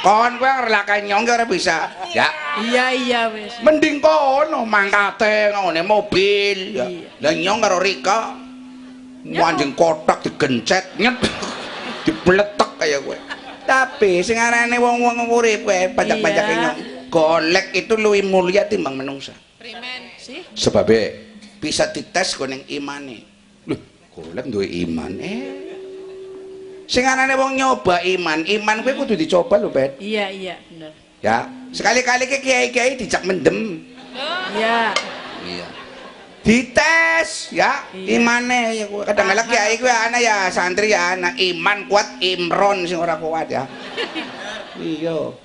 kon kowe ngrelakan nyong ora bisa. Ya. Iya iya wis. mending kono mangkate ngene mobil. Ya. Lah nyong karo Rika anjing kotak digencet nyet dipletek kaya kowe. Tapi sing arane wong-wong urip kowe pajak-pajake Iya. nyong golek itu luwih mulia timbang menungsa. Primen sih. sebabnya bisa dites kuning imane. Loh golek duwe iman eh sing arane wong nyoba iman iman kowe kudu dicoba lho bet Iya iya bener. ya sekali-kali ke kiai-kiai dijak mendem. Iya. iya. Dites ya Iya. imane. Ya kadang-kadang kiai kowe ana ya santri ya ana iman kuat imron sing ora kuat ya. Iya.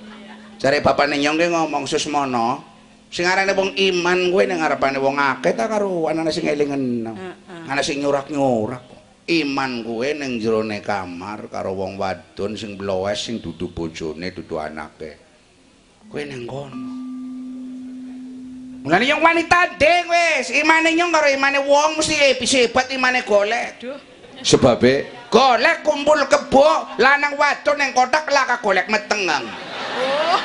Jare bapane nyong ki ngomong susmono sing arane wong iman kowe ning ngarepane wong akeh ta karo anane sing elingen Heeh. ana sing nyurak-nyurak iman kowe ning jerone kamar karo wong wadon sing blowes sing dudu bojone dudu anake kowe ning kono Mulane yang wanita ding wis, imane nyong karo imane wong mesti hebat imane golek. Aduh. Sebabe golek kumpul kebo lanang wadon yang kotak laka golek metengang. Oh.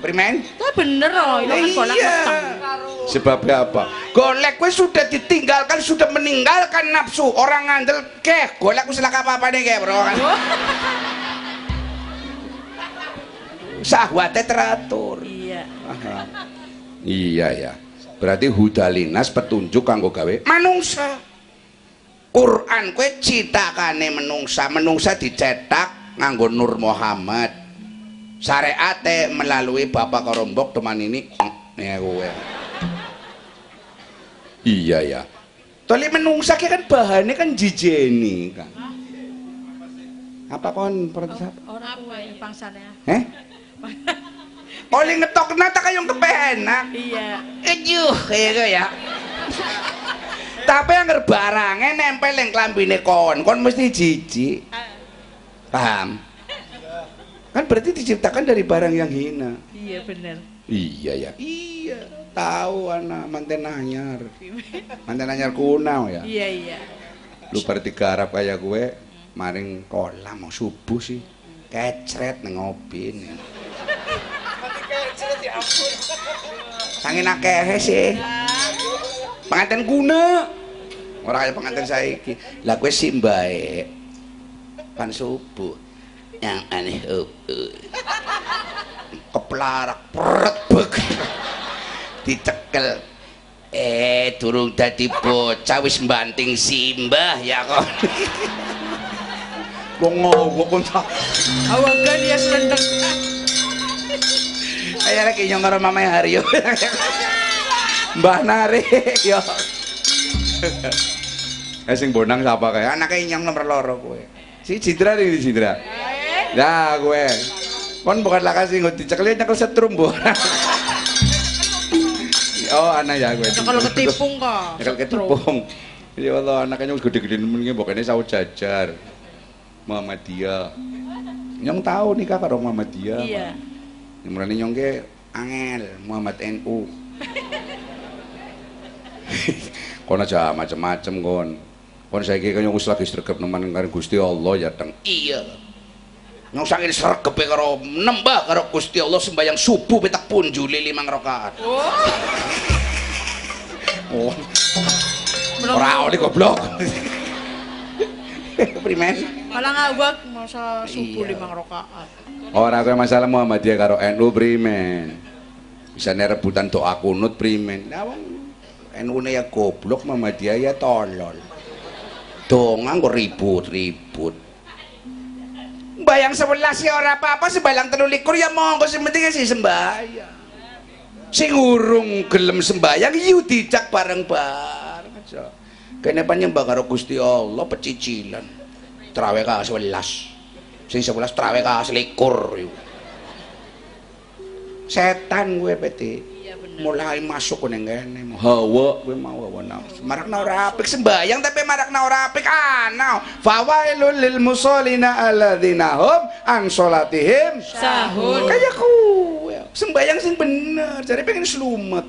Primen? Lah bener loh, itu kan kolak Iya. Sebabnya apa? Golek wis sudah ditinggalkan, sudah meninggalkan nafsu. Orang ngandel keh, golek wis laka apa-apa nih keh, Bro kan. Sahwate teratur. Iya. Aha. Iya ya. Berarti hudalinas petunjuk kanggo gawe manungsa. Quran kowe citakane menungsa, menungsa dicetak nganggo Nur Muhammad. Syariate melalui Bapak Korombok teman ini ya kowe. Iya ya. Toli menungsa kan bahannya kan jijeni kan. Apa kon pertanyaan? Orang apa yang pangsanya? Eh? Oli ngetok nata kayong kepenak. Iya. Ejuh kayak ya. Tapi yang barangnya nempel yang klambine kon, kon mesti jijik. Paham? Kan berarti diciptakan dari barang yang hina. Iya bener. Iya ya. Iya. Tahu anak manten anyar. Manten anyar kunau ya. Iya iya. Lu berarti garap kayak gue, maring kolam mau subuh sih. Kecret neng ngopi nih. Sangin akehe sih. Pengantin kuna. Orang kaya pengantin saiki. Lah gue sih baik. Pan subuh. Yang aneh oh, oh. Keplarak peret bek. Dicekel. Eh, durung dadi bocah wis mbanting simbah ya kok. Wong ngowo kon ta. Awagan ya selendang. Kaya lagi nyong karo Mama Haryo. Mbah Nare yo. Eh sing bonang sapa kae? Anake nyong nomor loro kowe. Si Citra iki Citra. Nah, kowe. Kon bukan laka sing nggo dicekel nyekel setrum bu. oh, anak ya kowe. Kalau ketipung kok. Nyekel ketipung. Ya Allah, anaknya gede-gede nemen pokoknya sawo jajar. Muhammadiyah. Nyong tahu nikah karo Muhammadiyah. Iya. Yang mulane nyong ke angel Muhammad NU. kon aja macem-macem kon. Kon saiki kan nyong wis lagi sregep nemen karo Gusti Allah ya teng. Iya. Nyong saking sregepe karo nembah karo Gusti Allah sembayang subuh petak punjuli limang rakaat. Oh. Ora oleh goblok. Primen. Malah ngawak masa subuh Iya. limang rakaat. Ora kowe masalah Muhammadiyah karo NU primen. Bisa rebutan doa kunut primen. Lah wong NU ne ya goblok Muhammadiyah ya tolol. Donga kok ribut-ribut. Bayang sebelas ya ora apa-apa sebalang telu likur ya monggo sing penting sih sembahyang. Sing urung gelem sembahyang yu dijak bareng-bareng aja. Kene penyembah karo Gusti Allah pecicilan. Trawe ka 11. Sing 11 trawe ka selikur yuk. Setan gue peti. Iya. Mulai masuk ning kene. Hawa gue mau hawa nafsu. Marakna ora apik sembayang tapi marakna ora apik ana. Fawailul lil musallina alladzina hum an salatihim Sahur. Kayak kuwe. Sembayang sing bener. Jadi pengen slumet.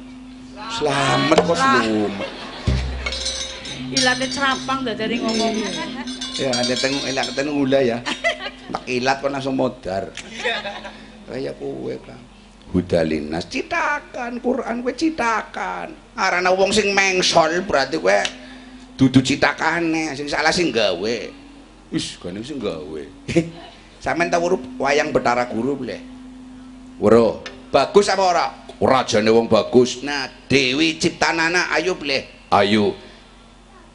Selamat kok slumet. Ilate cerapang dari ngomong. Ya, ada tengok elak tengok ula ya. Tak ilat kok langsung modar. Kayak kowe kan. Hudalinas citakan Quran kowe citakan. Arana wong sing mengsol berarti kowe dudu citakane, sing salah sing gawe. Wis, gane sing gawe. Sampeyan tau wayang Betara Guru boleh? Weruh. Bagus apa ora? Ora jane wong bagus. Nah, Dewi Ciptanana ayo boleh. Ayo.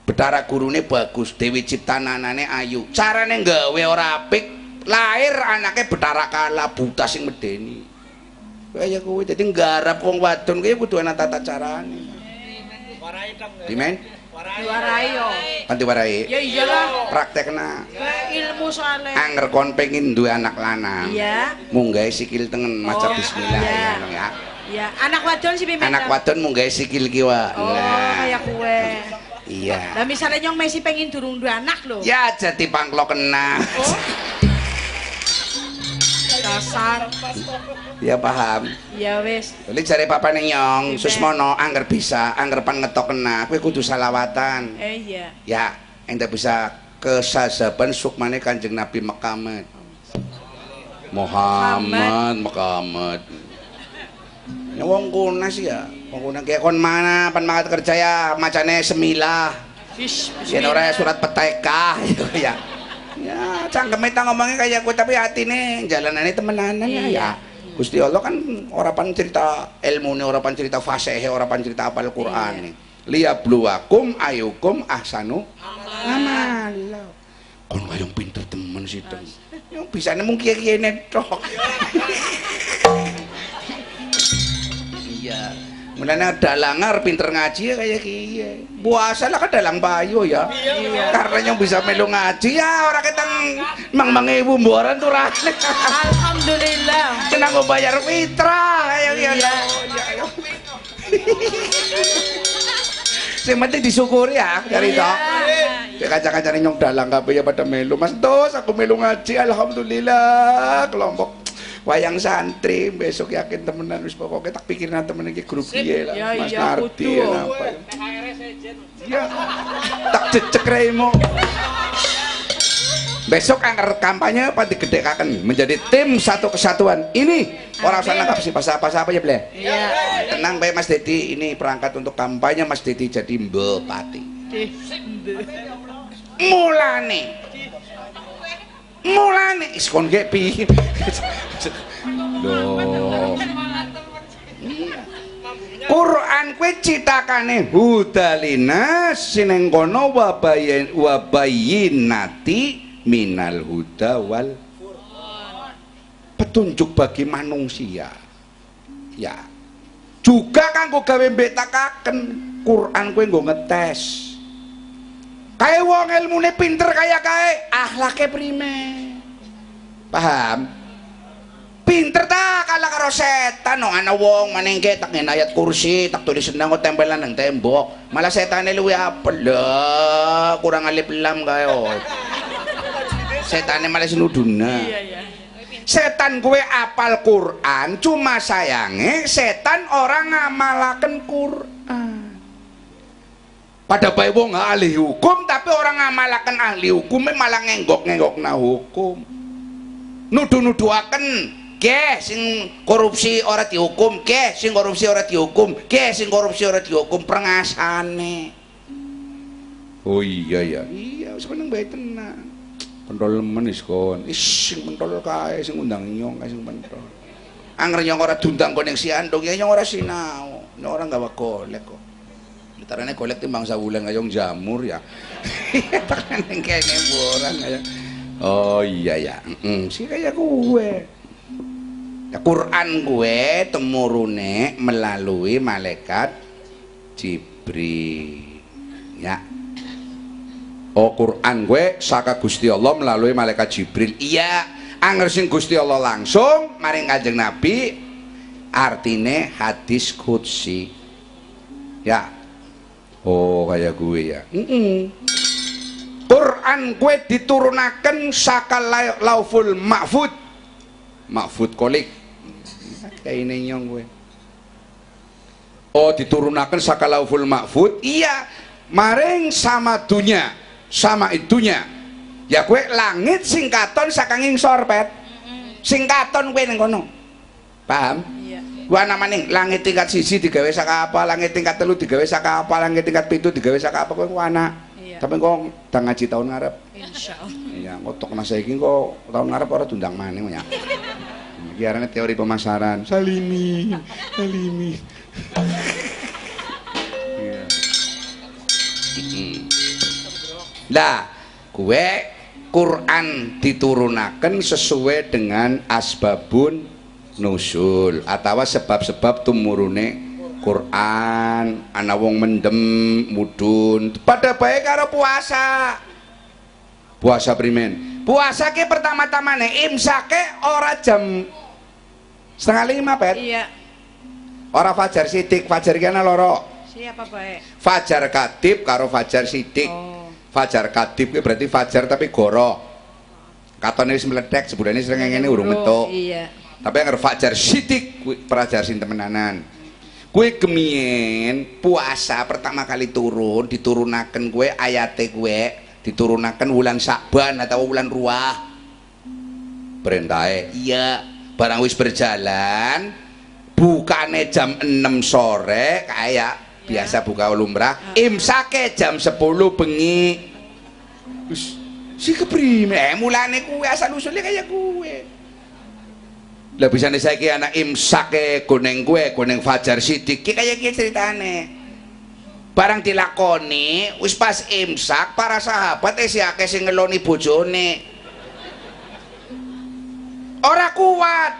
Betara gurune bagus, Dewi Ciptananane ayu. Carane gawe ora apik, lahir anake Betara kala buta sing medeni. Kaya kowe dadi nggarap wong wadon kuwi kudu ana tata carane. Warai tam. Dimen? Diwarai yo. Kanti warai. Ya iyalah. Praktekna. Ilmu soalnya. Anger kon pengin duwe anak lanang. Iya. Munggahe sikil tengen maca Oh, bismillah iya. ya, Nong, ya. Ya, anak wadon sih pimpin. Anak wadon munggahe sikil kiwa. Oh, kayak kue. Iya. Lah misalnya nyong Messi pengen durung dua anak loh. Ya jadi pangklok kena. Oh. Dasar. Ya paham. Ya wis. Lha jare papane Nyong, Iya. Susmono angger bisa, angger pan ngetok kena, kowe kudu salawatan. Eh iya. Ya, ente bisa kesasaban sukmane Kanjeng Nabi Muhammad. Muhammad, Muhammad. Ya wong kunas ya. Wong kunas kayak kon mana pan mangat kerja ya macane semilah. Fish. Yen ora surat peteka ya. Ya, cangkeme ta ngomongnya kayak gue tapi hatine jalanane temenanan ya. Ya. Gusti Allah kan ora pan cerita ilmu ora pan cerita fasih, ora pan cerita apal Quran nih. Liyabluwakum ayukum ahsanu amala. Kon kayong pinter temen sih tem. Yang bisa mung kiye-kiye tok. Iya. Mulane dalangar pinter ngaji ya kayak kiye. Puasa lah kan dalang bayu ya. Karena yang bisa melu ngaji ya orang ketang mang mang ibu mboran tuh. Alhamdulillah. Kena go bayar mitra kayak ya. Sing penting disyukuri ya dari Iya. tok. Ya kaca-kacane nyong dalang kabeh ya pada melu. Mas Dos aku melu ngaji alhamdulillah kelompok wayang santri besok yakin temenan wis pokoknya tak pikirin temen iki grup piye lah Ya, Mas iya, Nardi kudu. ya apa ya. Tak cecek remo besok angker kampanye apa digedekaken menjadi tim satu kesatuan. Ini orang usah nangkap sih pas apa apa ya ble Iya. tenang baik Mas Dedi ini perangkat untuk kampanye Mas Dedi jadi mbepati mulane mulane. Is kon ge piye. Iya. Quran kuwi citakane hudalina sineng kono wabayin wabayinati minal huda wal petunjuk bagi manusia. Ya. Juga kanggo gawe mbetakaken Quran kuwi nggo ngetes kae wong ilmune pinter kaya kae akhlake prime. Paham? Pinter ta kala karo setan. No ana wong manengke tak ayat kursi tak tulis nang ko tempelan ng tembok. Malah setane luwi apel. Kurang alip lam kayo setane malah sinuduna Iya iya. setan gue apal Quran cuma sayange setan orang ngamalaken Quran pada baik wong ahli hukum tapi orang ngamalaken ahli hukum malah ngenggok-ngenggok na hukum. Nuduh-nuduhaken ke sing korupsi ora dihukum ke sing korupsi ora dihukum ke sing korupsi ora dihukum. Prengasane. Oh iya ya iya seneng bae tenan. Pentol lemen is kon. Sing pentol kae sing undang nyong kae sing pentol. Angger nyong ora dundang koning si andong ya nyong ora sinau. Nyong ora gawa golek kok Tarane golek timbang sawulan kayong jamur ya. Tekan ning kene boran kaya. Oh iya ya. Heeh, si kaya gue. Ya, Quran gue temurune melalui malaikat Jibril. Ya. Oh Quran gue saka Gusti Allah melalui malaikat Jibril. Iya, angger sing Gusti Allah langsung maring Kanjeng Nabi artine hadis qudsi. Ya. Oh, kayak gue ya. Mm-mm. Quran gue diturunaken saka la- lauful mahfud. Mahfud kolik. Kayak ini nyong gue. Oh, diturunaken saka lauful mahfud. Iya. maring sama dunya sama itunya ya kue langit singkaton saking ngisor pet singkaton kue ning kono paham Iya. Gua namanya langit tingkat siji digawe saka apa, langit tingkat telu digawe saka apa, langit tingkat pitu digawe saka apa kowe anak. Iya. Tapi kok udah ngaji tahun ngarep. Insya Allah. Iya, ngotok nasa iki kok tahun ngarep ora tundang maneh ya. Iki arane teori pemasaran. Salimi, salimi. Iya. Lah, kue Quran diturunaken sesuai dengan asbabun nusul atau sebab-sebab tumurune Quran ana wong mendem mudun pada baik karo puasa puasa primen puasa ke pertama-tama nih imsake ora jam setengah lima pet Iya. ora fajar sidik fajar kena loro Siapa baik? fajar katib karo fajar sidik Oh. fajar kuwi berarti fajar tapi goro wis meledak sebulan sering ngene urung metu Iya. Tapi yang fajar sidik prajar sing temenanan. Kuwi kemien puasa pertama kali turun diturunaken kuwe ayate kuwe diturunaken wulan Sakban atau wulan Ruah perintahe? Iya. Barang wis berjalan bukane jam 6 sore kayak biasa buka lumrah imsake jam 10 bengi. Si keprime? Eh mulane kuwe asal usulnya kayak kuwe lah bisa nih saya anak imsake goneng kue goneng fajar sidik ki kayak gitu ceritane? Barang dilakoni wis pas imsak para sahabat eh si akeh sing ngeloni bojone. Ora kuat.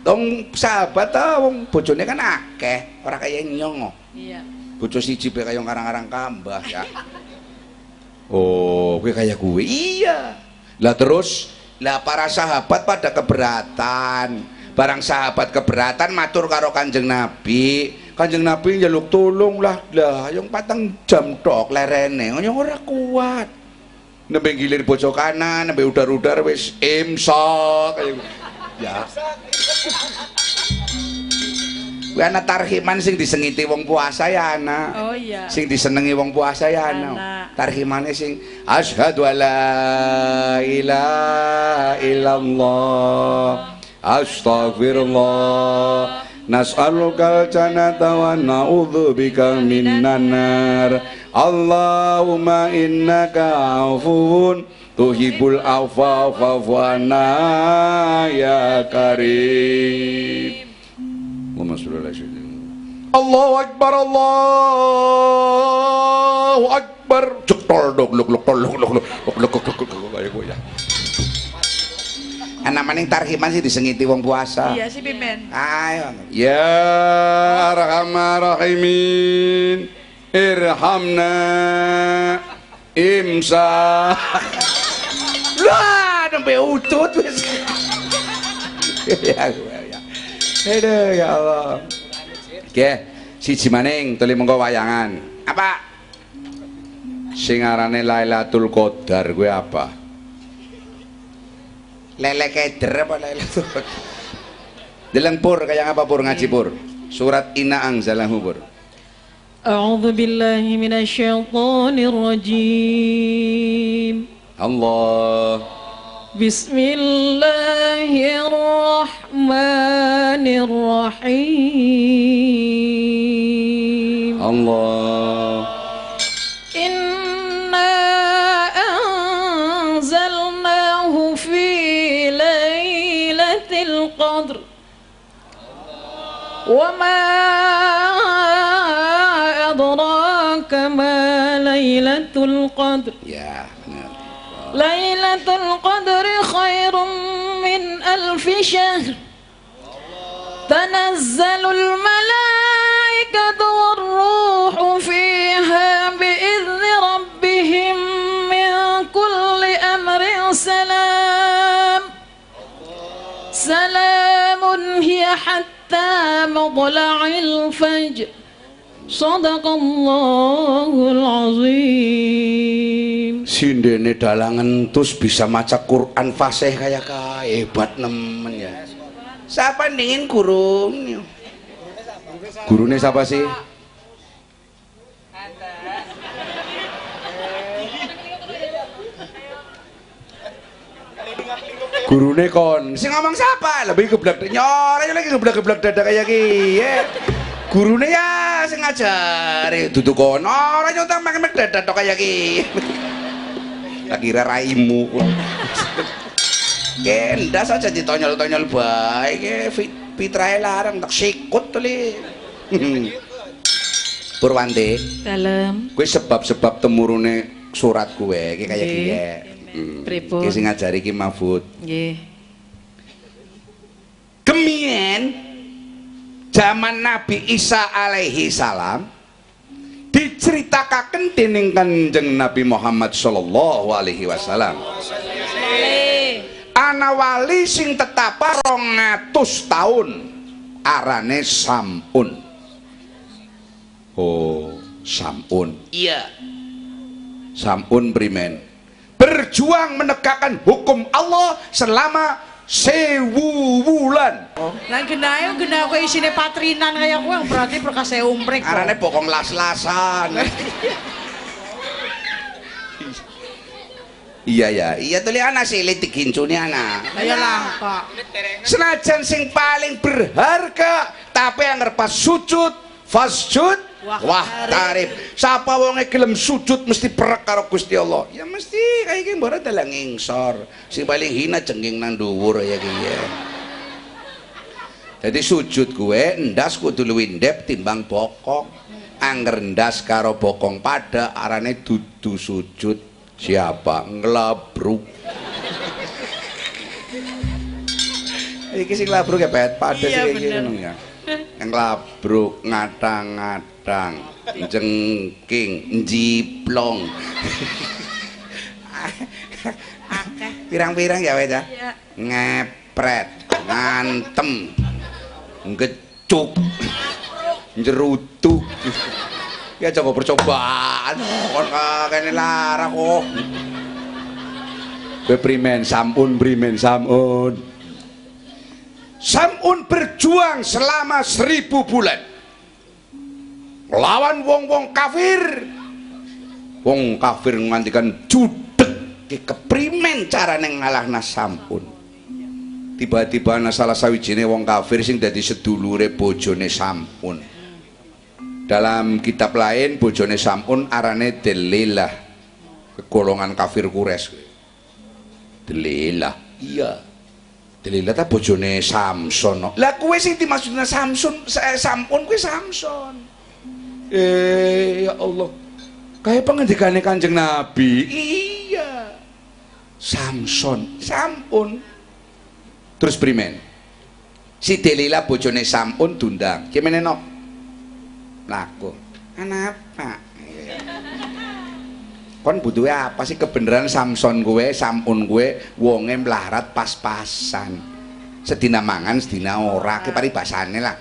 Dong sahabat ta wong bojone kan akeh. Ora kayak nyong. Iya. bojo siji be kaya karang-karang kambah ya. Oh kuwi kaya gue iya. Lah terus lah para sahabat pada keberatan barang sahabat keberatan matur karo kanjeng nabi kanjeng nabi njaluk tolong lah lah yang patang jam tok lerene yang ora kuat nembe gilir bojo kanan nembe udar-udar wis imsak ya Kuwi ana tarhiman sing disengiti wong puasa ya ana. Oh iya. Sing disenengi wong puasa ya ana. Ana. Tarhimane sing asyhadu alla ilaha illallah. Astaghfirullah. Nas'aluka jannata wa na'udzubika minan nar. Allahumma innaka afuwun tuhibbul afwa fa'fu anna ya karim. Allahumma sholli ala sayyidina Allahu akbar Allahu akbar cektol dok luk luk tol luk luk luk luk luk luk luk luk kayak Ana maning tarhiman sih disengiti wong puasa. Iya si Pimen. Ayo. Ya arhamar rahimin irhamna imsa. Lah nembe utut wis. ya ya. Aduh ya Allah. Oke, siji maning tuli mengko wayangan. Apa? Sing arane Lailatul Qadar kuwi apa? lele keder apa lele Deleng pur kayak apa pur ngaji pur. Surat Inaang zalahu pur. A'udzu billahi minasyaitonir rajim. Allah. Bismillahirrahmanirrahim. Allah. وما أدراك ما ليلة القدر. ليلة القدر خير من ألف شهر تنزل الملائكة والروح فيها حتى مطلع الفجر صدق الله العظيم Sindene dalangan terus bisa maca Quran fasih kayak ka hebat nemen ya. Siapa dingin guru? Gurunya siapa sih? Gurune kon. Sing ngomong siapa? Lebih geblek nyore lagi geblek-geblek dada kayak gini gurune ya sing ngajari duduk kono ora nyontang mek dada tok kayak gini tak kira raimu Kendas aja ditonyol-tonyol baik ya fit fitrahe larang tak sikut tuh li Purwanti Dalam. gue sebab-sebab temurune surat gue iki kayak Nggih. Hmm. Pripun? Ki sing ngajari ki Mahfud Nggih. kemien zaman Nabi Isa alaihi salam diceritakan dening kanjeng Nabi Muhammad sallallahu alaihi wasallam ana wali sing tetapa 200 tahun arane Samun oh Samun Iya. Samun primen berjuang menegakkan hukum Allah selama sewu bulan Lah genahe genah kowe isine patrinan kaya kowe berarti perkasa umrek. kok. arane bokong las-lasan iya ya iya tuh anak sih litik kincuni anak Lah ya langka. senajan sing paling berharga tapi yang pas sujud fasjud Wah, wah tarif siapa wonge gelem sujud mesti perek karo Gusti Allah? Ya mesti kayak gini baru dalang ngingsor. Sing paling hina cengking nang dhuwur ya ki ya. Jadi sujud gue ndas kudu luwih ndep timbang bokong. Angger ndas karo bokong pada arane dudu sujud. Siapa? Ngelabruk iki sing labruk ya pet pada Iya, sing iki ya. Yang labruk ngadang-ngadang jengking jiplong pirang-pirang ya wes ya Iya. ngepret ngantem ngecuk njerutu. Ya coba percobaan kon kene lara kok Kowe primen sampun primen sampun. Samun berjuang selama seribu bulan lawan wong-wong kafir. Wong kafir ngantikan judek ki keprimen carane ngalahna sampun. Tiba-tiba ana salah sawijine wong kafir sing dadi sedulure bojone sampun. Dalam kitab lain bojone sampun arane Delilah golongan kafir Quraisy. Delilah iya. Delilah ta bojone Samson. Lah kuwe sing dimaksudna Samson eh, sampun kuwe Samson eh ya Allah. Kayak pengendikane kanjeng Nabi. Iya. Samson. Sampun. Terus primen. Si Delila bojone sampun dundang. Gimana nok? Laku. Kenapa? Kon butuhnya apa sih kebenaran Samson gue sampun gue? Wonge melarat pas-pasan. Sedina mangan sedina ora ke paribasane lah.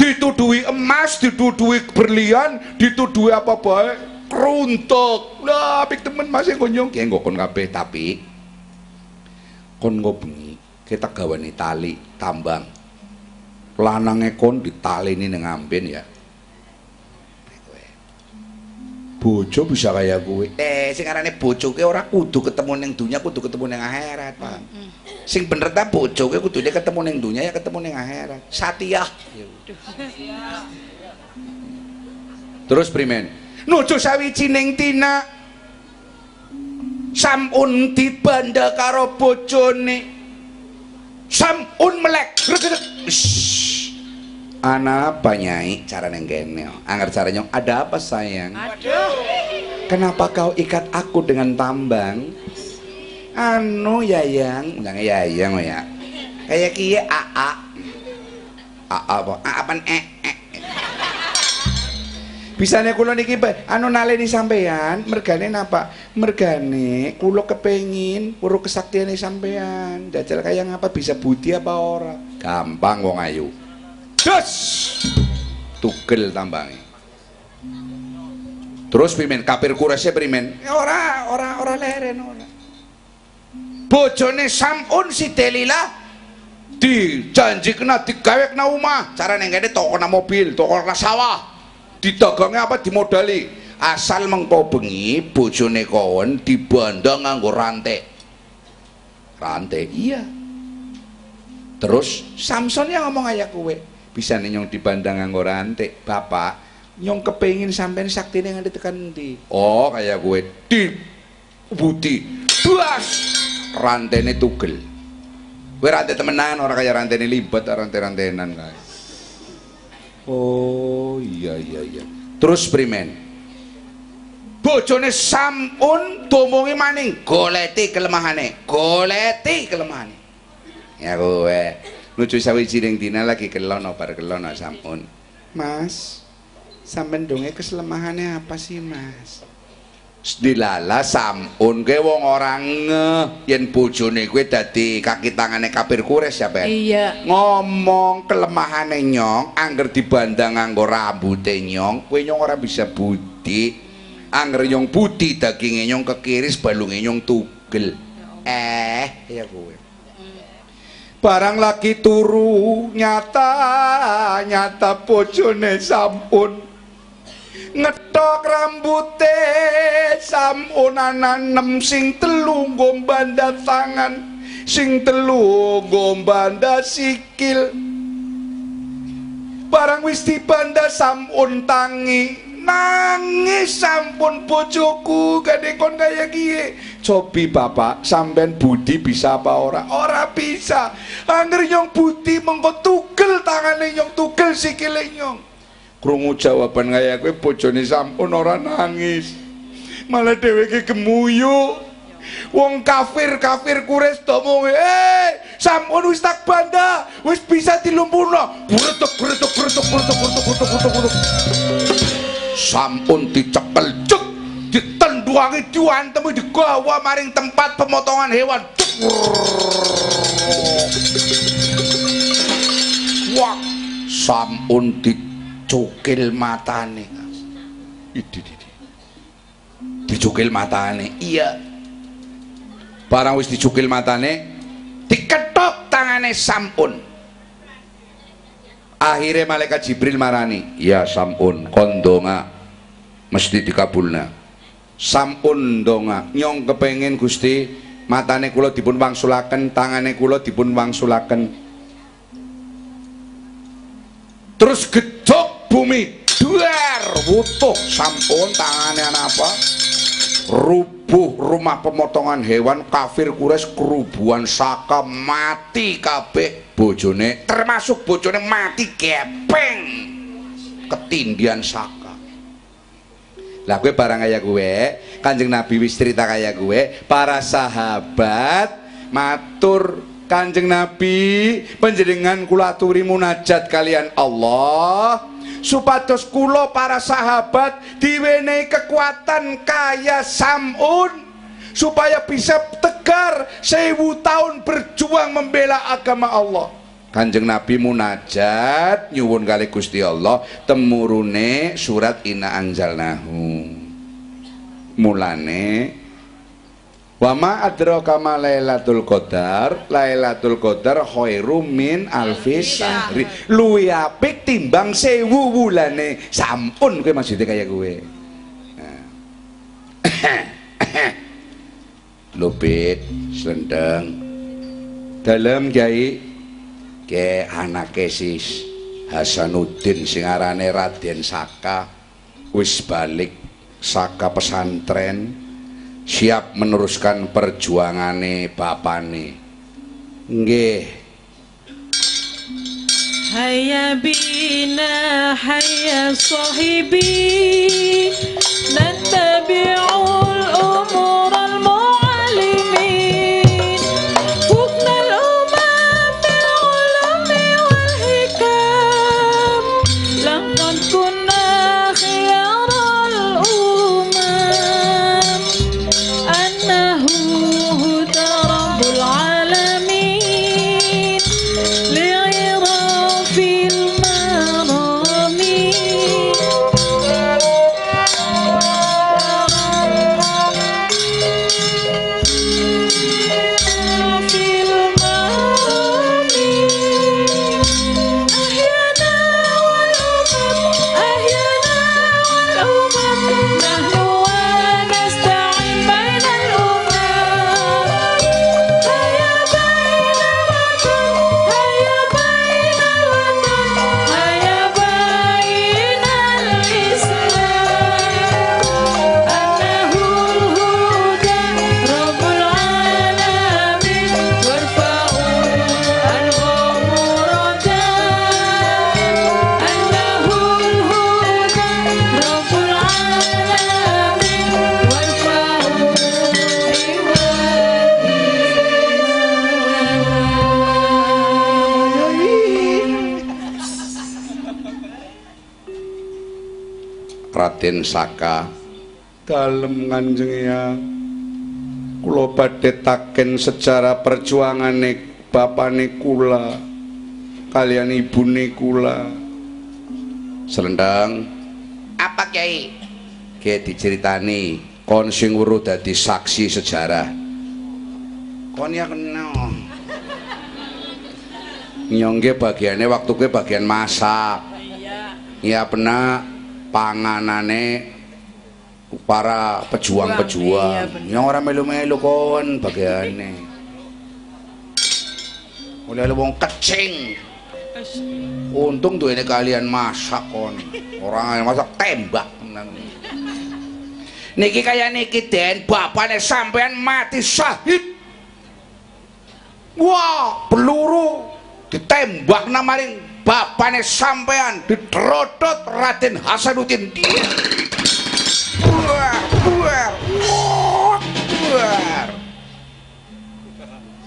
Dituduhi emas dituduhi berlian dituduhi apa baik keruntuk lah apik temen masih konyong. Ya nggak kon kabeh tapi kon nggo bengi kita gawani tali tambang. Lanange kon ditalini ning amben ya bojo bisa kayak gue eh sing arane bojo ke ora kudu ketemu ning dunya kudu ketemu ning akhirat Pak. Sing bener ta bojo ke kudune ketemu ning dunya ya ketemu ning akhirat. Satya Ya terus primen? Nuju sawijining tina. Sampun dibanda karo bojone. Sampun melek. Ana apa nyai cara neng kene? Angger caranya ada apa sayang? Aduh. Kenapa kau ikat aku dengan tambang? Anu yayang, jangan yayang ya. Kayak kiye aa. Aa apa? Aa apaan eh eh. Bisane kula niki anu naleni sampean, mergane napa? Mergane kula kepengin puru kesaktiane sampean. Jajal kaya ngapa bisa budi apa ora? Gampang wong ayu. Dos. Tugel tambange. Terus pimen kafir Quraisy primen? Ya ora, ora, ora leren ora. Bojone Samun si Delila dijanji kena digawe kena omah. Carane ngene tokona mobil, tokona sawah. Didagangnya apa dimodali. Asal mengko bengi bojone kawan dibandang nganggo rantai. Rantai iya. Terus Samson yang ngomong kayak kowe. Bisa nyong dibandang nganggo rantik, Bapak. Nyong kepengin sampean saktine nganti tekan ndi? Oh, kayak kowe di budi. Duas rantene tugel. Kowe rantai temenan ora kaya rantene libet, rantai-rantenan kae. Oh, iya iya iya. Terus primen? bojone sampun domongi maning goleti kelemahane goleti kelemahane ya kowe lucu sawijining dina lagi kelono bar kelono sampun. Mas sampean donge keselemahane apa sih mas? Dilala sampun kowe wong ora ngeh yen bojone kowe dadi kaki tangane kapir kures ya Ben? Iya. ngomong kelemahane nyong angger dibandang nganggo rambute nyong kowe nyong ora bisa budi. Angger nyong budi daginge nyong kekiris balunge nyong tugel. Eh ya kowe barang lagi turu nyata nyata bojone sampun. Ngethok rambute sampun ananem sing telu nggo banda tangan sing telu nggo banda sikil. Barang wis dibanda sampun tangi nangis sampun bojoku. Gede kon kaya kie cobi bapak sampean budi bisa apa ora? Ora bisa. Anger nyong budi mengko tugel tangane nyong tugel sikile nyong. Krungu jawaban kaya kowe bojone sampun ora nangis. Malah dheweke gemuyu. Wong kafir kafir kures domo eh sampun wis tak banda wis bisa dilumpuhno. Gretok gretok gretok gretok gretok gretok gretok sampun dicekel cek ditenduangi diantemi digawa maring tempat pemotongan hewan Cek. wah sampun dicukil matane. Idi idi dicukil matane iya. Barang wis dicukil matane diketok tangane sampun. Akhirnya malaikat Jibril marani ya sampun kondonga mesti dikabulna. Sampun donga nyong kepengen Gusti matane kula dipun wangsulaken tangane kula dipun wangsulaken. Terus gedok bumi duar wutuh. Sampun tangane apa? Rubuh rumah pemotongan hewan kafir kures kerubuhan saka mati kabeh bojone. Termasuk bojone mati gepeng. Ketindian saka lah gue barang kaya gue kanjeng nabi wis cerita kaya gue para sahabat matur kanjeng nabi penjenengan kula aturi munajat kalian Allah supados kula para sahabat diwenehi kekuatan kaya samun supaya bisa tegar sewu tahun berjuang membela agama Allah Kanjeng Nabi munajat nyuwun kali Gusti Allah temurune surat Inna Anzalnahu. Mulane Wa ma adraka ma Lailatul Qadar? Lailatul Qadar khairum min alfi luwi apik timbang sewu wulane. Sampun kowe maksudnya kaya kowe lupit selendang. Dalam kiai ke anak kesis Hasanuddin sing arane Raden Saka wis balik saka pesantren siap meneruskan perjuangane bapane nggih هيا بنا هيا صاحبي Raden Saka. Dalem Kanjeng ya kula badhe taken sejarah perjuangane bapane kula kalian ibune kula. Selendang. Apa Kiai? Ki diceritani. Kon sing weruh dadi saksi sejarah. Kon ya kena. Nyongge bagiannya waktu ke bagian masak. Iya. Benar panganane para pejuang-pejuang. Yang orang melu-melu kon bagiannya. Oleh lu wong kecing. Untung tuh ini kalian masak kon. Orang yang masak tembak. Niki kaya niki Den, bapaknya sampean mati syahid. wah peluru ditembak namaring bapaknya sampean diterodot Raden Hasanuddin. Buar buar buar.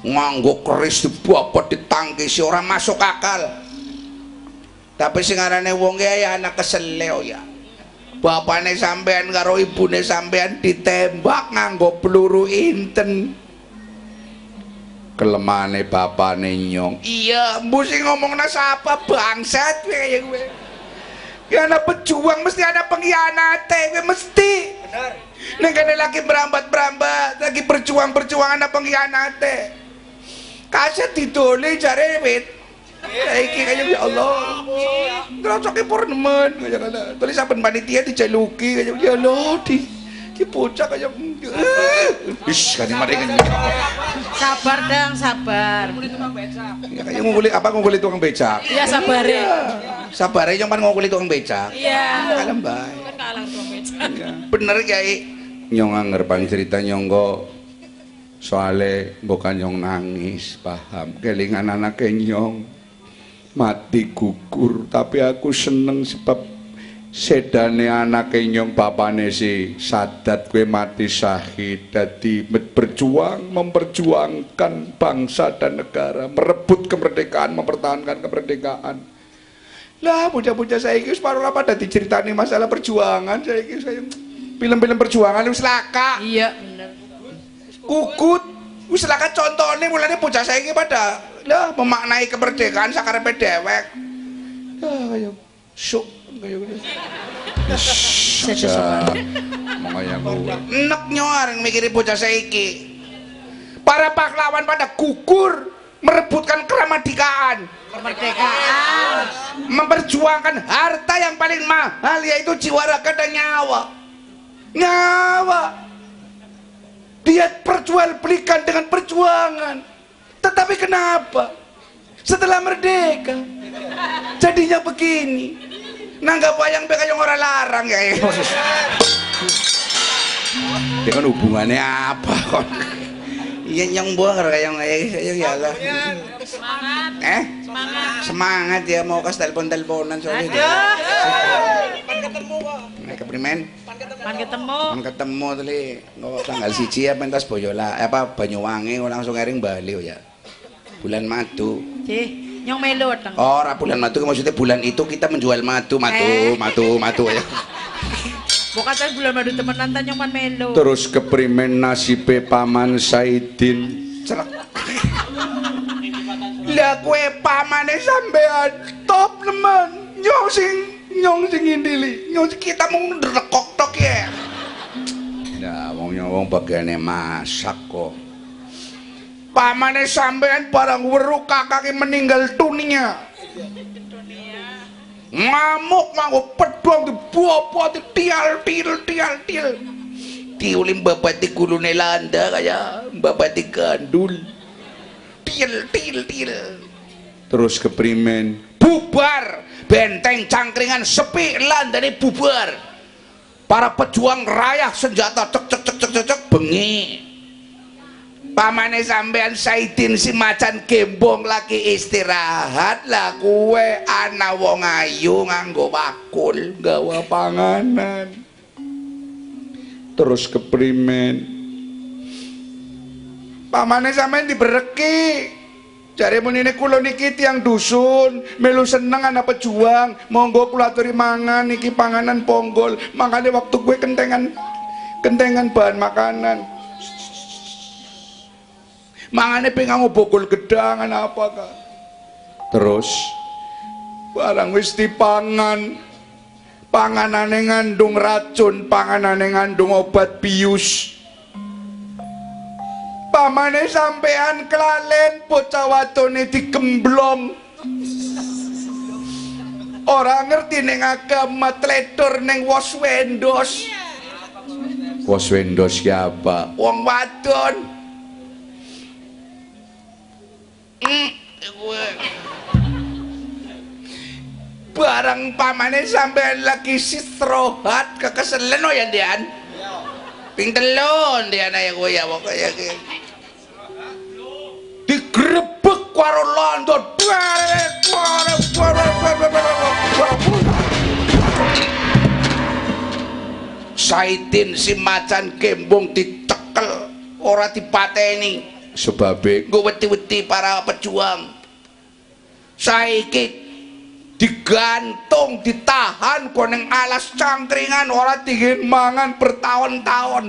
Nganggo keris dibobot ditangkisi orang masuk akal. Tapi sing arane wong ya anak keseleo ya. Bapaknya sampean karo ibune sampean ditembak nganggo peluru inten kelemane bapane nyong. Iya mbu sing ngomongna siapa bangsat gue ya anak pejuang mesti ada pengkhianat gue mesti. Benar Neng kene lagi berambat-berambat, lagi berjuang-berjuang anak pengkhianat Kaset didole jare wit. Saiki kaya ya Allah. Ngrasake purnemen kaya kana. Tulis saben panitia dijaluki kaya ya Allah di di bocah kaya Ish, kan mari kan. Sabar dang, sabar. Ya kayak ngungkuli apa ngungkuli tukang becak. Iya sabar ya. Sabar aja yang pan ngungkuli tukang becak. Iya. Kalem bae. Kan kalah tuh beca. Iya. Bener Kiai. Nyong anger pang cerita nyonggo soale bukan nyong nangis paham kelingan anak nyong mati gugur tapi aku seneng sebab sedane anak nyong bapane si sadat gue mati syahid dadi berjuang memperjuangkan bangsa dan negara merebut kemerdekaan mempertahankan kemerdekaan. Lah bocah-bocah saya ini separuh apa dadi ceritani masalah perjuangan. Saya ini saya film-film perjuangan wis laka. Iya, bener. kukut wis laka contohnya mulanya bocah saya ini pada lah memaknai kemerdekaan sakarepe dewek lah kayak syuk Jadi sopan. makanya gue enek nyoreng mikirin bocah saya ini para pahlawan pada gugur merebutkan kemerdekaan Kemerdekaan. memperjuangkan harta yang paling mahal yaitu jiwa raga dan nyawa. Nyawa. Dia perjualbelikan dengan perjuangan. Tetapi kenapa? Setelah merdeka. Jadinya begini nanggap wayang pe kaya ora larang ya. Ya kan hubungannya apa kok? Iya nyong mbok ngger kaya ngaya ya Allah. Semangat. Eh? Semangat. Semangat ya mau kas telepon-teleponan sore. Ayo. Pan ketemu kok. Nek kepriman? Pan ketemu. Pan ketemu tadi ngopo tanggal 1 ya pentas Boyola apa Banyuwangi langsung ering Bali ya. Bulan madu. Cih. Nyong melo dang. oh ora bulan madu maksudnya bulan itu kita menjual madu madu Eh. madu madu ya. Bukan tadi bulan madu temenan tan nyong man melo. terus ke primen nasibe paman Saidin. Celak. Lah kue pamane sampean top nemen. Nyong sing nyong sing indili nyong kita mau rekok tok ya. Nah wong nyong wong bagiannya masak kok pamane sampean barang weru kakake meninggal dunia. Ngamuk nganggo pedang dibobot tial tial tial tial diulim bapak di kulune landa kaya bapak di gandul til til til terus ke primen bubar. Benteng cangkringan sepi landane bubar. Para pejuang rayah senjata cek cek cek cek, cek bengi pamane sampean Saidin si macan gembong lagi istirahat lah kue ana wong ayu nganggo bakul gawa panganan terus ke primen pamane sampean dibereki Jare menine kula niki tiyang dusun, melu seneng anak pejuang. Monggo kula aturi mangan niki panganan ponggol. Mangane waktu gue kentengan kentengan bahan makanan. Mangane pengen bokol gedangan apa kak? Terus barang wis dipangan panganane ngandung racun, panganane ngandung obat bius. Pamane sampean kelalen bocah wadone digemblong. Ora ngerti ning agama tledor ning wos wendos. Wos wendos siapa? Wong wadon. Gue. Barang pamane sampean lagi sistrohat kekeselen oh ya Dian. Ping telon Dian ya gue ya pokoknya kayak digrebek karo londo Saitin si macan kembung ditekel ora dipateni sebabe. Nggo wedi-wedi para pejuang. Saiki digantung ditahan koneng alas cangkringan ora dingin mangan bertahun-tahun.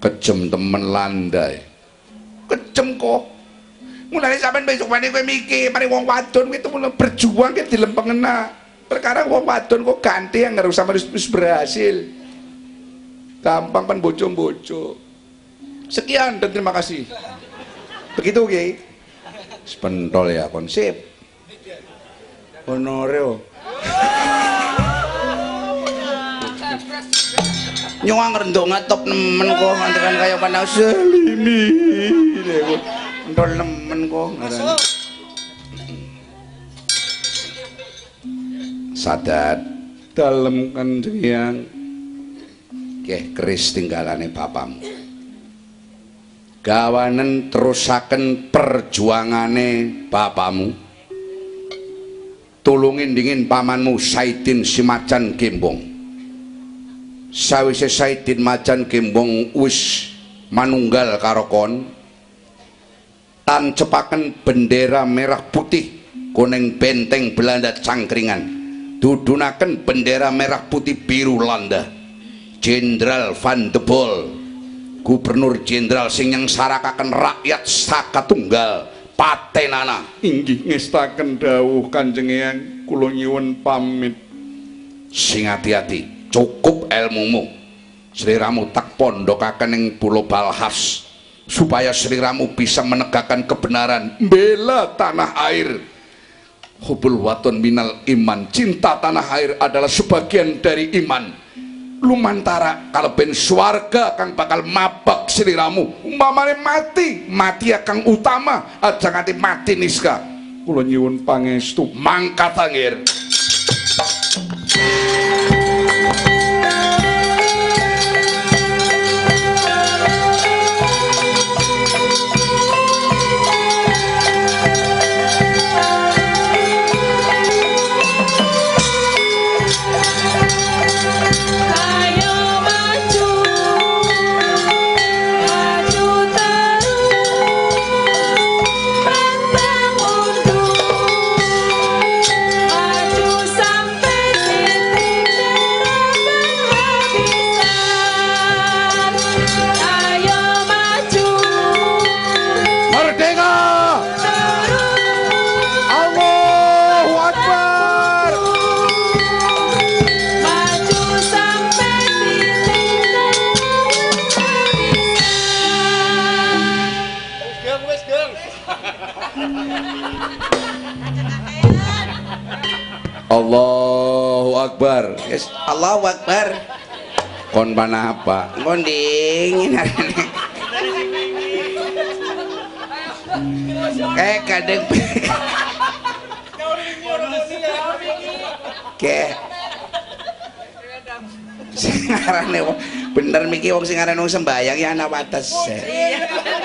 Kejem temen landai. Kejem kok. Mulai sampean besok mana gue mikir mari wong wadon itu mulai berjuang ke dilempeng perkara wong wadon kok ganti yang sama wis berhasil gampang pan bojo-bojo. Sekian dan terima kasih. Begitu Kiai Spentol ya konsep honoreo. Nyuang rendok ngatop nemen kok ngantekan kaya pandang. Selimi ndol nemen kok sadat. Dalem kanjeng Keh keris tinggalane bapamu gawanen terusaken perjuangane bapamu tulungin dingin pamanmu Saidin Simacan Gembong sawise Saidin Macan Gembong wis manunggal karo kon tancepaken bendera merah putih kuning benteng Belanda cangkringan dudunaken bendera merah putih biru Landa Jenderal Van de Bol Gubernur Jenderal sing nyengsarakaken rakyat saka tunggal patenana. Inggih ngestaken dawuh Kanjeng Eyang kula nyuwun pamit. Sing hati-hati cukup ilmumu sliramu tak pondokaken ing Pulau Balhas supaya sliramu bisa menegakkan kebenaran. Bela tanah air. Hubul waton minal iman cinta tanah air adalah sebagian dari iman lumantara kalau ben swarga kang bakal mabak sliramu umpamane mati mati kang utama. Aja nganti mati niska kula nyuwun pangestu. Mangkat angger Allahu Akbar. Yes. Allahu Akbar. Kon panah apa? Ngonding kayak kadang kayak sing ngarane wong bener miki wong sing ngarane wong sembayang ya anak wates.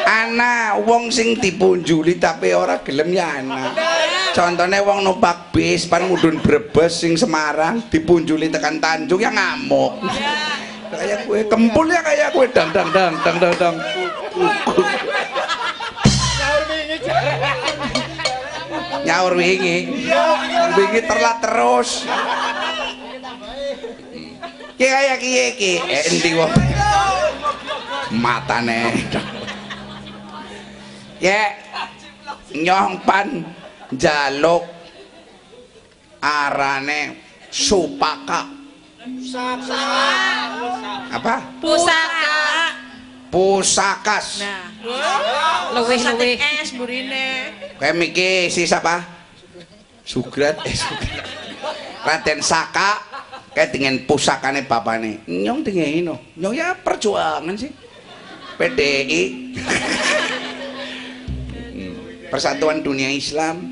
Anak wong sing dipunjuli tapi ora gelem ya anak contohnya wong numpak bis pan mudun brebes sing Semarang dipunjuli tekan Tanjung ya ngamuk. Kayak gue kempul ya kayak gue dang dang dang dang dang dang. Nyaur wingi. Wingi terlat terus. Ki kaya kiye ki eh endi wong? Matane. Ya nyong pan jaluk arane supaka. Apa? Pusaka. pusakas. Nah, Luwih-luwih. es burine. kayak miki si siapa? Sugrat eh Sugrat. Raden Saka kayak dengan pusakane bapane nyong dengan ino nyong ya perjuangan sih. PDI Persatuan Dunia Islam.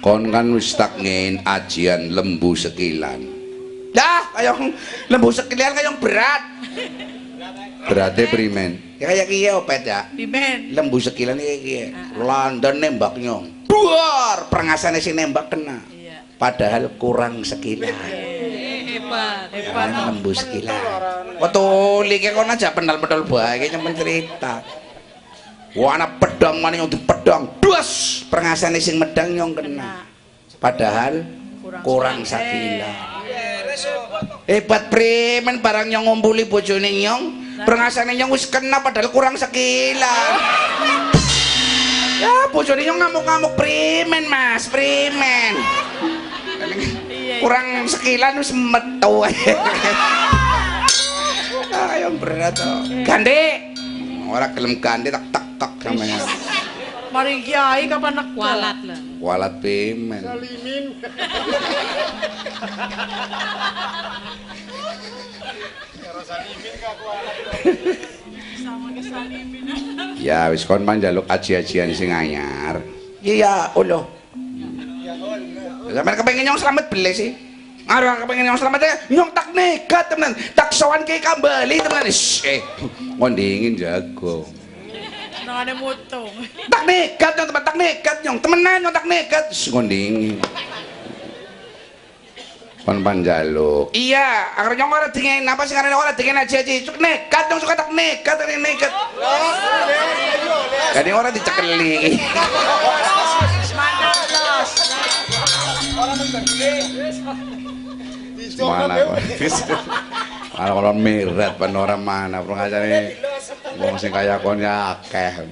Kon kan wis tak ngin ajian lembu sekilan. Dah kayong lembu sekilan kayong berat. Beratnya primen. Ya kayak kiye opet ya Bimen. lembu sekilan iki kiye London nembak nyong. Duar perengasane sing nembak kena. Iya. padahal kurang sekilan. Hebat, hebat. Kan lembu sekilan. Waktu like kon aja pendal-pendal bae nyempen cerita Wah, anak pedang mana yang pedang, dus perengasane sing medang nyong kena. Padahal kurang sakila. Hebat premen barang nyong ngumpuli bojone nyong, perengasane nyong wis kena padahal kurang sakila. Ya, bojone nyong ngamuk-ngamuk premen, Mas, premen. Kurang sekilan wis metu. Ayo berat toh. Gandhe. Ora gelem gandhe tak tek tek namanya. Mari kiai kapan nak Walat lah. Walat pemen. Ya wis kon manjaluk aji-ajian sing anyar. Iya, ulo. Sampeyan kepengin nyong selamat beli sih. Arep kepengin nyong selamat ya, nyong tak nekat teman. Tak sowan ke kembali teman. Shh, eh, kon dingin jago. Nangane mutung. tak nekat nyong teman tak nekat nyong temenan nyong tak nekat sekonding kon panjaluk iya agar nyong ora dingin. Apa sih karena ora dingin aja aja cuk nekat nyong suka tak nekat tak nekat jadi orang dicekeli mana mana kalau mirat panora mana? Pengajane wong sing kaya kon ya akeh.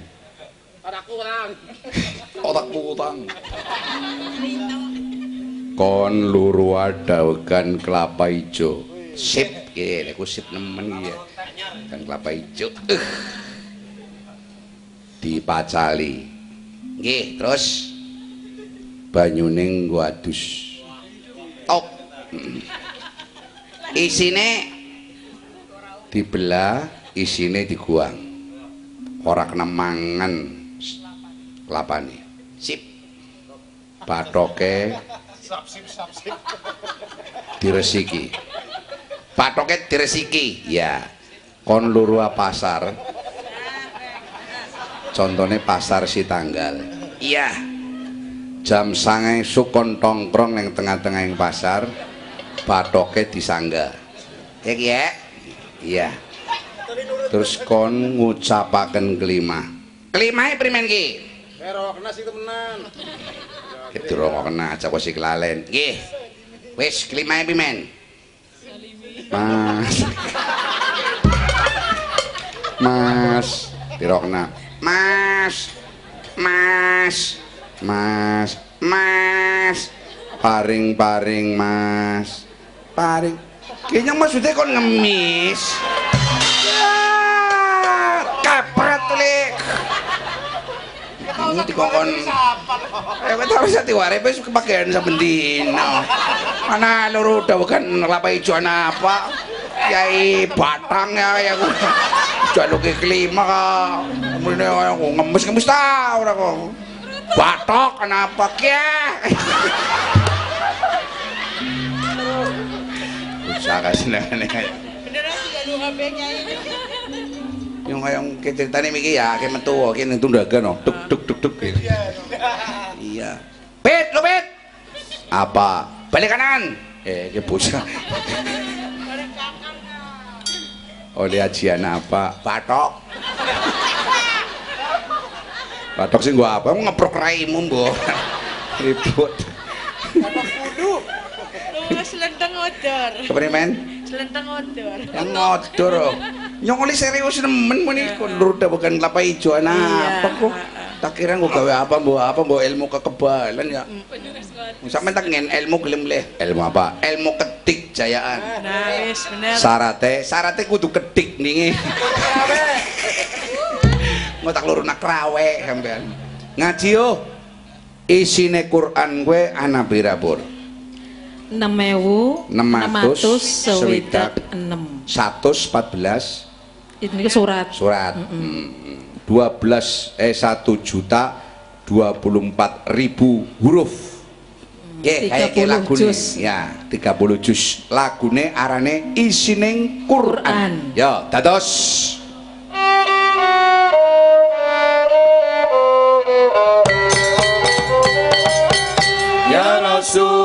Otak kurang. Otak kurang? Kon luru adawegan kelapa ijo. Sip ya aku sip nemen ya. Kan kelapa ijo. Uh. dipacali. Nggih terus banyuning nggo adus tok isine dibelah isine diguang. Ora kena mangan kelapane sip. Batoke diresiki. Batoke diresiki ya. Kon luru pasar. Contohnya pasar si tanggal. Iya jam sangai sukon tongkrong yang tengah-tengah yang pasar batoke disangga. Ya ki ya? Iya. Terus kon ngucapaken kelima. Kelima primen ki? Pero kena sih temenan. itu rokok kena aja kok si kelalen? Nggih wis kelima primen? Mas. Mas. Dirokna mas. Mas mas mas. Paring paring mas. Paring. Kayaknya maksudnya kon ngemis. Ya kapret lek ini dikongkon eh wet harus hati wis kebagian mana loro dawegan kelapa ijo ana apa? Yai batang ya ya. Jaluke kelima ka mrene aku ngemes-ngemes ta ora kok batok kenapa kia usaha kesenengane Beneran tidak lu HP kiai. yung kayong ceritanya miki ya kayak metu kayak nang tundaga no. Duk duk duk duk gitu. iya. Pit lu pit! Apa? Balik kanan! Eh ke bocah. Oleh ajian apa? Patok Batok sih gua apa? Ngeprok raimu, Mbok. Ribut. Lu selentang odor. Kepriye, men? Selentang odor. Yang ngodor. oh. Nyongoli serius nemen muni kondur bukan kelapa hijau Iya. nah, apa kok? Tak kira gua gawe apa, Mbok? Apa, Mbok? Ilmu kekebalan ya. Sampe tak ngen ilmu gelem leh. Ilmu apa? Ilmu ketik jayaan. Nah, wis bener. Sarate, sarate kudu ketik ningi. Ngotak loro nak rawe sampean. Ngaji yo. Isine Quran gue ana pira, Pur? enam ewu Enam atus swidak swidak enam 114 ini surat surat. Hmm. 12 eh 1 juta 24 ribu huruf. Ye, kayak 30 lagu juz. Ya, 30 juz. Lagune arane isining Quran. Quran. Ya, dados. Ya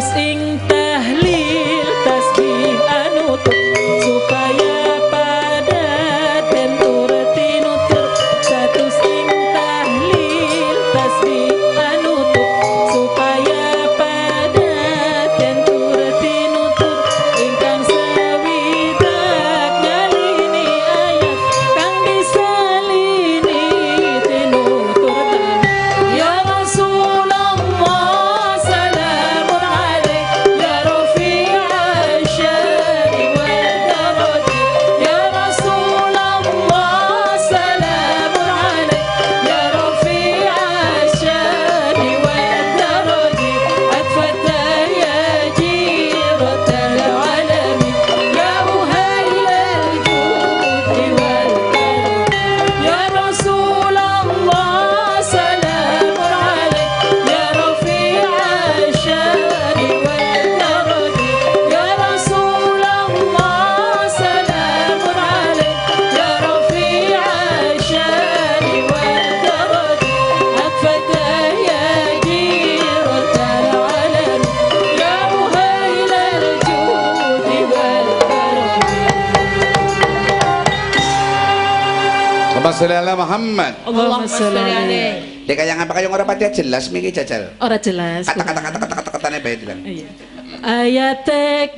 sing tế sholli ala Muhammad. Allahumma sholli alaihi. Dek kaya ngapa kaya ora pati jelas miki jajal. Ora jelas. Kata-kata kata-kata kata-katane bae dilan. Iya. Ayat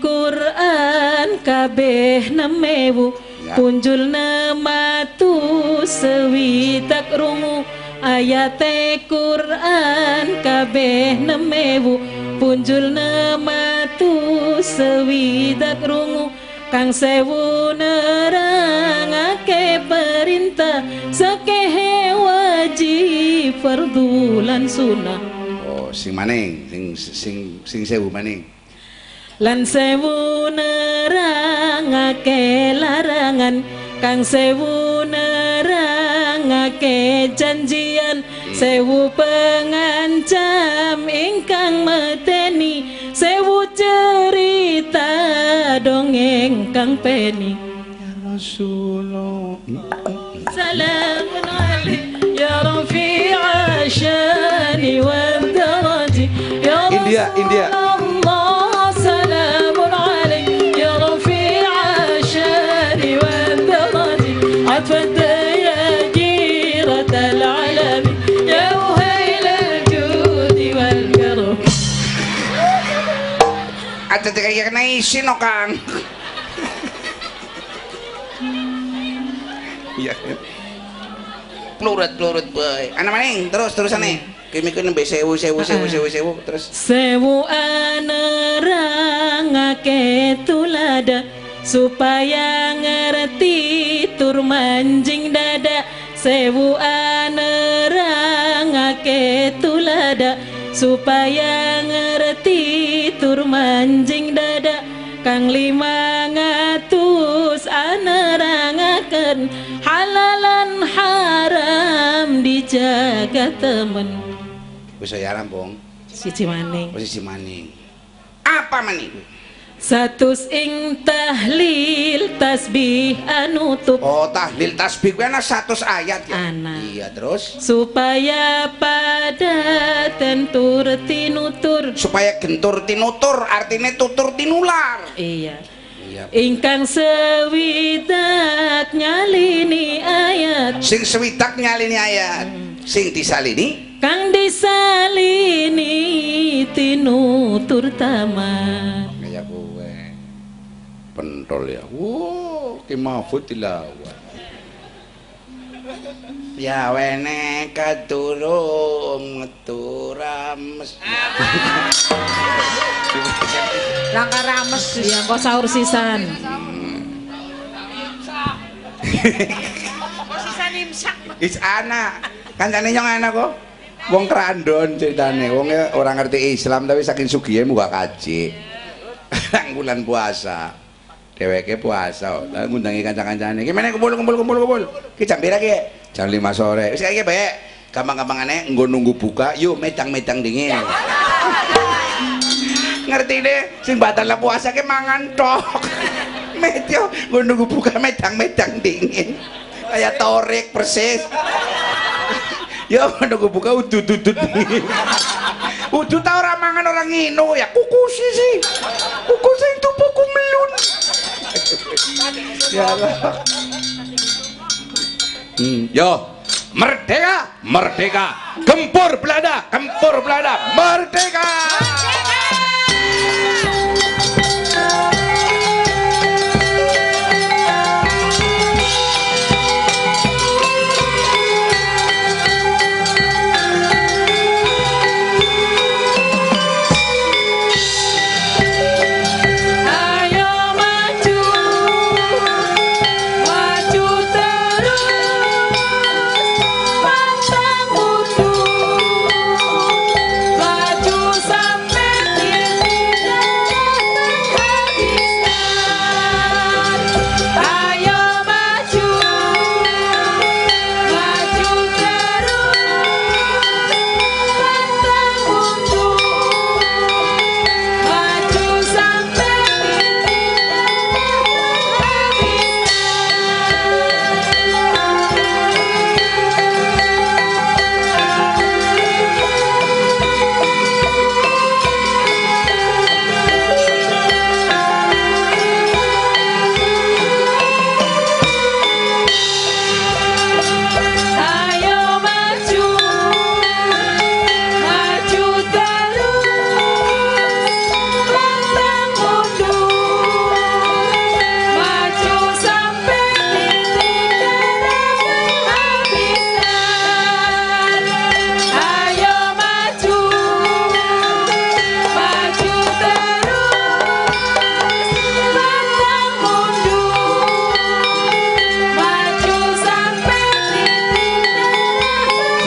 Quran kabeh nemewu Ya. punjul nematu sewidak rungu ayat Quran kabeh nemewu punjul nematu sewidak rungu kang sewu nerangake perintah sakehe wajib fardu lan sunah Oh, sing maning, sing sing sing sewu maning. lan sewu nerangake larangan kang sewu nerangake janjian. Sewu pengancam ingkang meteni sewu cerita dongeng Kang Peni Ya wa Ya India, India. Kaya kena isi no Kang. Iya. Plurut-plurut bae. Ana maning terus terusane. Kimi kene mbek sewu sewu sewu sewu sewu terus. Sewu anerangake tulada supaya ngerti tur manjing dada Sewu anerangake tulada supaya ngerti tur manjing dada Kang lima ngatus anerangaken halalan haram dijaga temen Wis rampung. siji maning Posisi maning. Apa maning? Satus ing tahlil tasbih anutup Oh, tahlil tasbih kuwi ana 100 ayat ya. Ana. Iya, terus supaya pada tentur tinutur supaya gentur tinutur artinya tutur tinular. iya Iya. ingkang sewidak nyalini ayat Sing swidak nyalini ayat. Sing disalini kang disalini tinutur tamat. Pentol ya. Wow, ki mahfud tilawah. Ya wene kadurung meturames. Langkah rames. iya kok sahur sisan Sisa nimsak. Is ana. Kancane nyong ana kok. Wong krandon ceritane, wong ora ngerti Islam tapi saking sugihe muga kaji. Nang bulan puasa. Dheweke puasa. Lah ngundangi kanca-kancane. Ki meneh kumpul kumpul kumpul kumpul. Ki jam pira ki? Jam 5 sore. Wis kaya bae. Gampang-gampangane nggo nunggu buka, yuk medang-medang dingin. ngerti deh sing batal puasa ke mangan tok metyo gue nunggu buka medang-medang dingin kayak torik persis ya nunggu buka udut udut tau orang mangan orang ngino ya kukusi sih kukusi itu buku melun ya Allah Hmm, yo, merdeka, merdeka. Gempur Belanda, gempur Belanda, merdeka.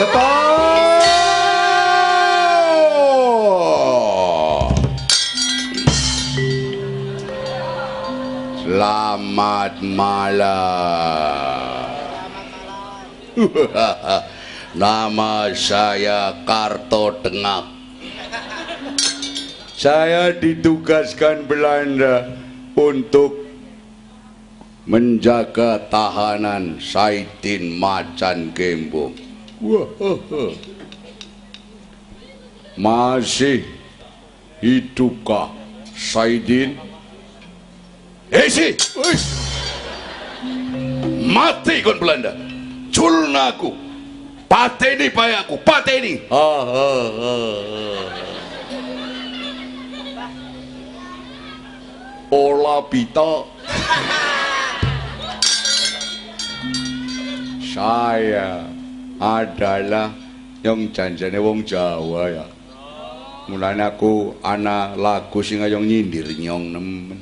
Selamat malam. Nama saya Karto Tengak. Saya ditugaskan Belanda untuk menjaga tahanan Saitin Macan Gembong. Wah, Masih hidupkah Saidin? Si, wis. Mati kon Belanda. Culnaku. Pateni payaku, pateni. Ha ha ha. Ola Pita. Saya adalah yang janjane wong Jawa ya. Mulane aku ana lagu sing ayo nyindir nyong nemen.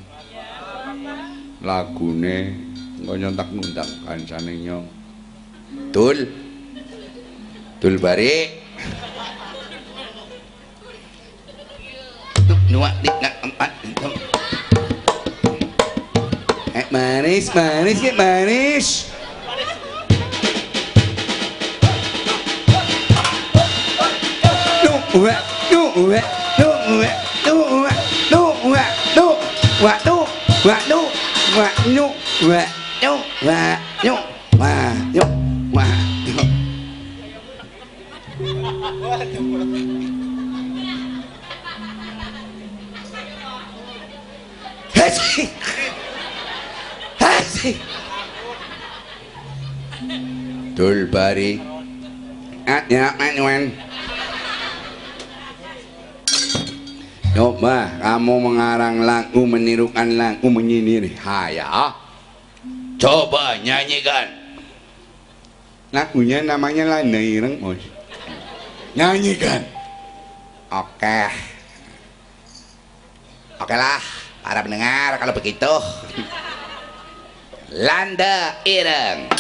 Lagune engko nyontak ngundang kancane nyong. Tul. Tul bari. Nuak dik nak. Eh manis manis ya manis. Dulbari. Ah, ya, yeah, man, man. Coba kamu mengarang lagu, menirukan lagu, menyindir Haya. Coba nyanyikan. Lagunya namanya Landa Ireng, Bos. Nyanyikan. Oke. Oke lah, para pendengar kalau begitu. Landa Ireng.